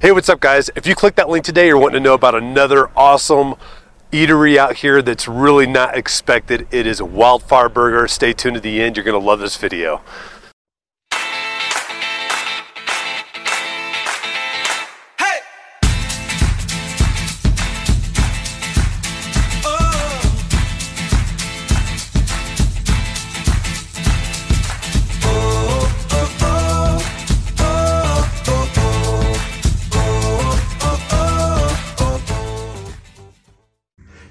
Hey, what's up, guys? If you click that link today, you're wanting to know about another awesome eatery out here that's really not expected. It is Wildfire Burger. Stay tuned to the end. You're going to love this video.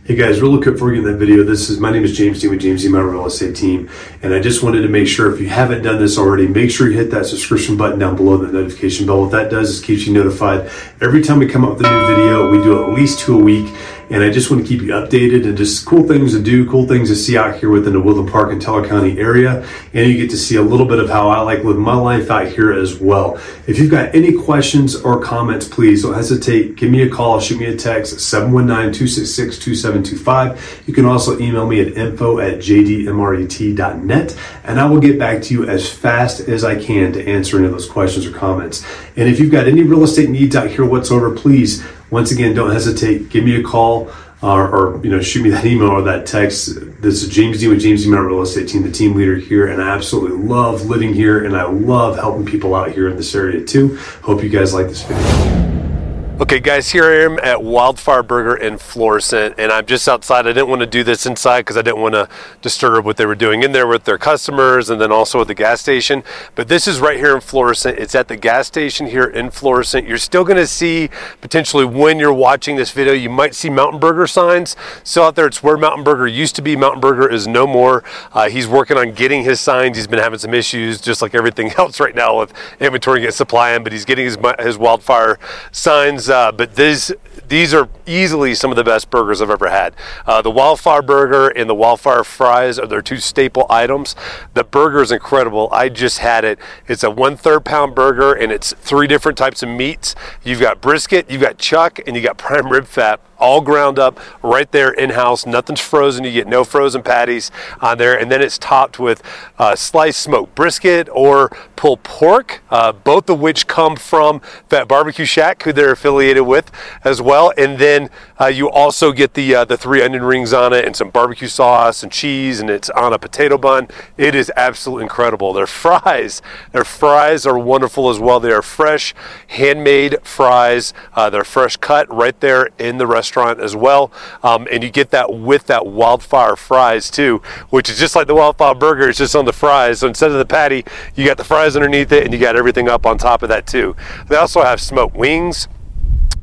Hey guys, real quick before we get in that video, this is my name is James Dean with James Dean Mountain Real Estate Team, and I just wanted to make sure if you haven't done this already, make sure you hit that subscription button down below the notification bell. What that does is keeps you notified every time we come up with a new video. We do at least two a week, and I just want to keep you updated and just cool things to do, cool things to see out here within the Woodland Park and Teller County area, and you get to see a little bit of how I like live my life out here as well. If you've got any questions or comments, please don't hesitate. Give me a call, shoot me a text, 719-266-2725. You can also email me at info at jdmret.net and I will get back to you as fast as I can to answer any of those questions or comments. And if you've got any real estate needs out here whatsoever, please, once again, don't hesitate. Give me a call. Or, or, you know, shoot me that email or that text. This is James Dean with James Dean Real Estate Team, the team leader here, and I absolutely love living here, and I love helping people out here in this area too. Hope you guys like this video. Okay, guys, here I am at Wildfire Burger in Florissant, and I'm just outside. I didn't want to do this inside because I didn't want to disturb what they were doing in there with their customers and then also at the gas station. But this is right here in Florissant. It's at the gas station here in Florissant. You're still going to see potentially when you're watching this video, you might see Mountain Burger signs. Still out there, it's where Mountain Burger used to be. Mountain Burger is no more. Uh, he's working on getting his signs. He's been having some issues, just like everything else right now with inventory and supply in, but he's getting his, his wildfire signs uh, but these these are easily some of the best burgers I've ever had. Uh, the Wildfire Burger and the Wildfire Fries are their two staple items. The burger is incredible. I just had it. It's a one third pound burger and it's three different types of meats. You've got brisket, you've got chuck, and you got prime rib fat all ground up right there in house. Nothing's frozen. You get no frozen patties on there. And then it's topped with uh, sliced smoked brisket or pulled pork, uh, both of which come from Fat Barbecue Shack, who they're affiliated with as well. And then uh, you also get the, uh, the three onion rings on it and some barbecue sauce and cheese, and it's on a potato bun. It is absolutely incredible. Their fries, their fries are wonderful as well. They are fresh, handmade fries. Uh, they're fresh cut right there in the restaurant restaurant as well. Um, and you get that with that wildfire fries too, which is just like the wildfire burger, it's just on the fries. So instead of the patty, you got the fries underneath it and you got everything up on top of that too. They also have smoked wings.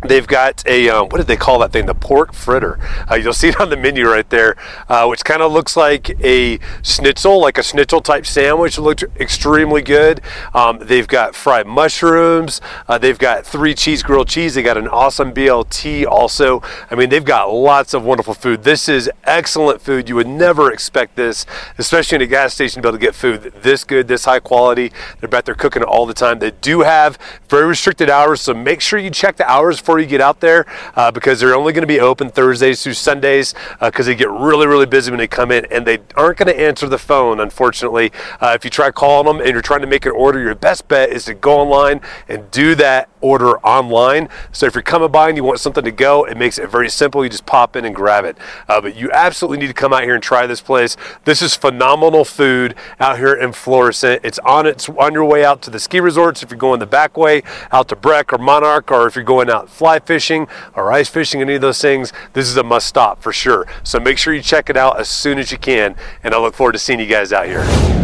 They've got a um, what did they call that thing? The pork fritter. Uh, you'll see it on the menu right there, uh, which kind of looks like a schnitzel, like a schnitzel type sandwich. Looks extremely good. Um, they've got fried mushrooms. Uh, they've got three cheese grilled cheese. They got an awesome BLT also. I mean, they've got lots of wonderful food. This is excellent food. You would never expect this, especially in a gas station, to be able to get food this good, this high quality. They're back there cooking all the time. They do have very restricted hours, so make sure you check the hours for before you get out there uh, because they're only going to be open Thursdays through Sundays because uh, they get really, really busy when they come in and they aren't going to answer the phone, unfortunately. Uh, if you try calling them and you're trying to make an order, your best bet is to go online and do that order online. So if you're coming by and you want something to go, it makes it very simple. You just pop in and grab it. Uh, but you absolutely need to come out here and try this place. This is phenomenal food out here in Florissant. It's on its on your way out to the ski resorts if you're going the back way out to Breck or Monarch, or if you're going out fly fishing or ice fishing, any of those things, this is a must stop for sure. So make sure you check it out as soon as you can. And I look forward to seeing you guys out here.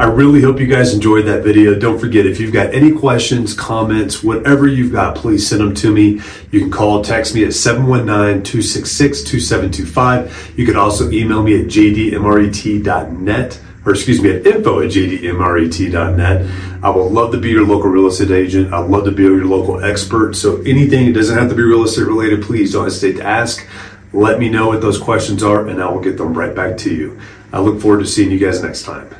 I really hope you guys enjoyed that video. Don't forget, if you've got any questions, comments, whatever you've got, please send them to me. You can call text me at 719-266-2725. You can also email me at jdmret.net or excuse me, at info at jdmret.net. I would love to be your local real estate agent. I'd love to be your local expert. So anything, it doesn't have to be real estate related, please don't hesitate to ask. Let me know what those questions are and I will get them right back to you. I look forward to seeing you guys next time.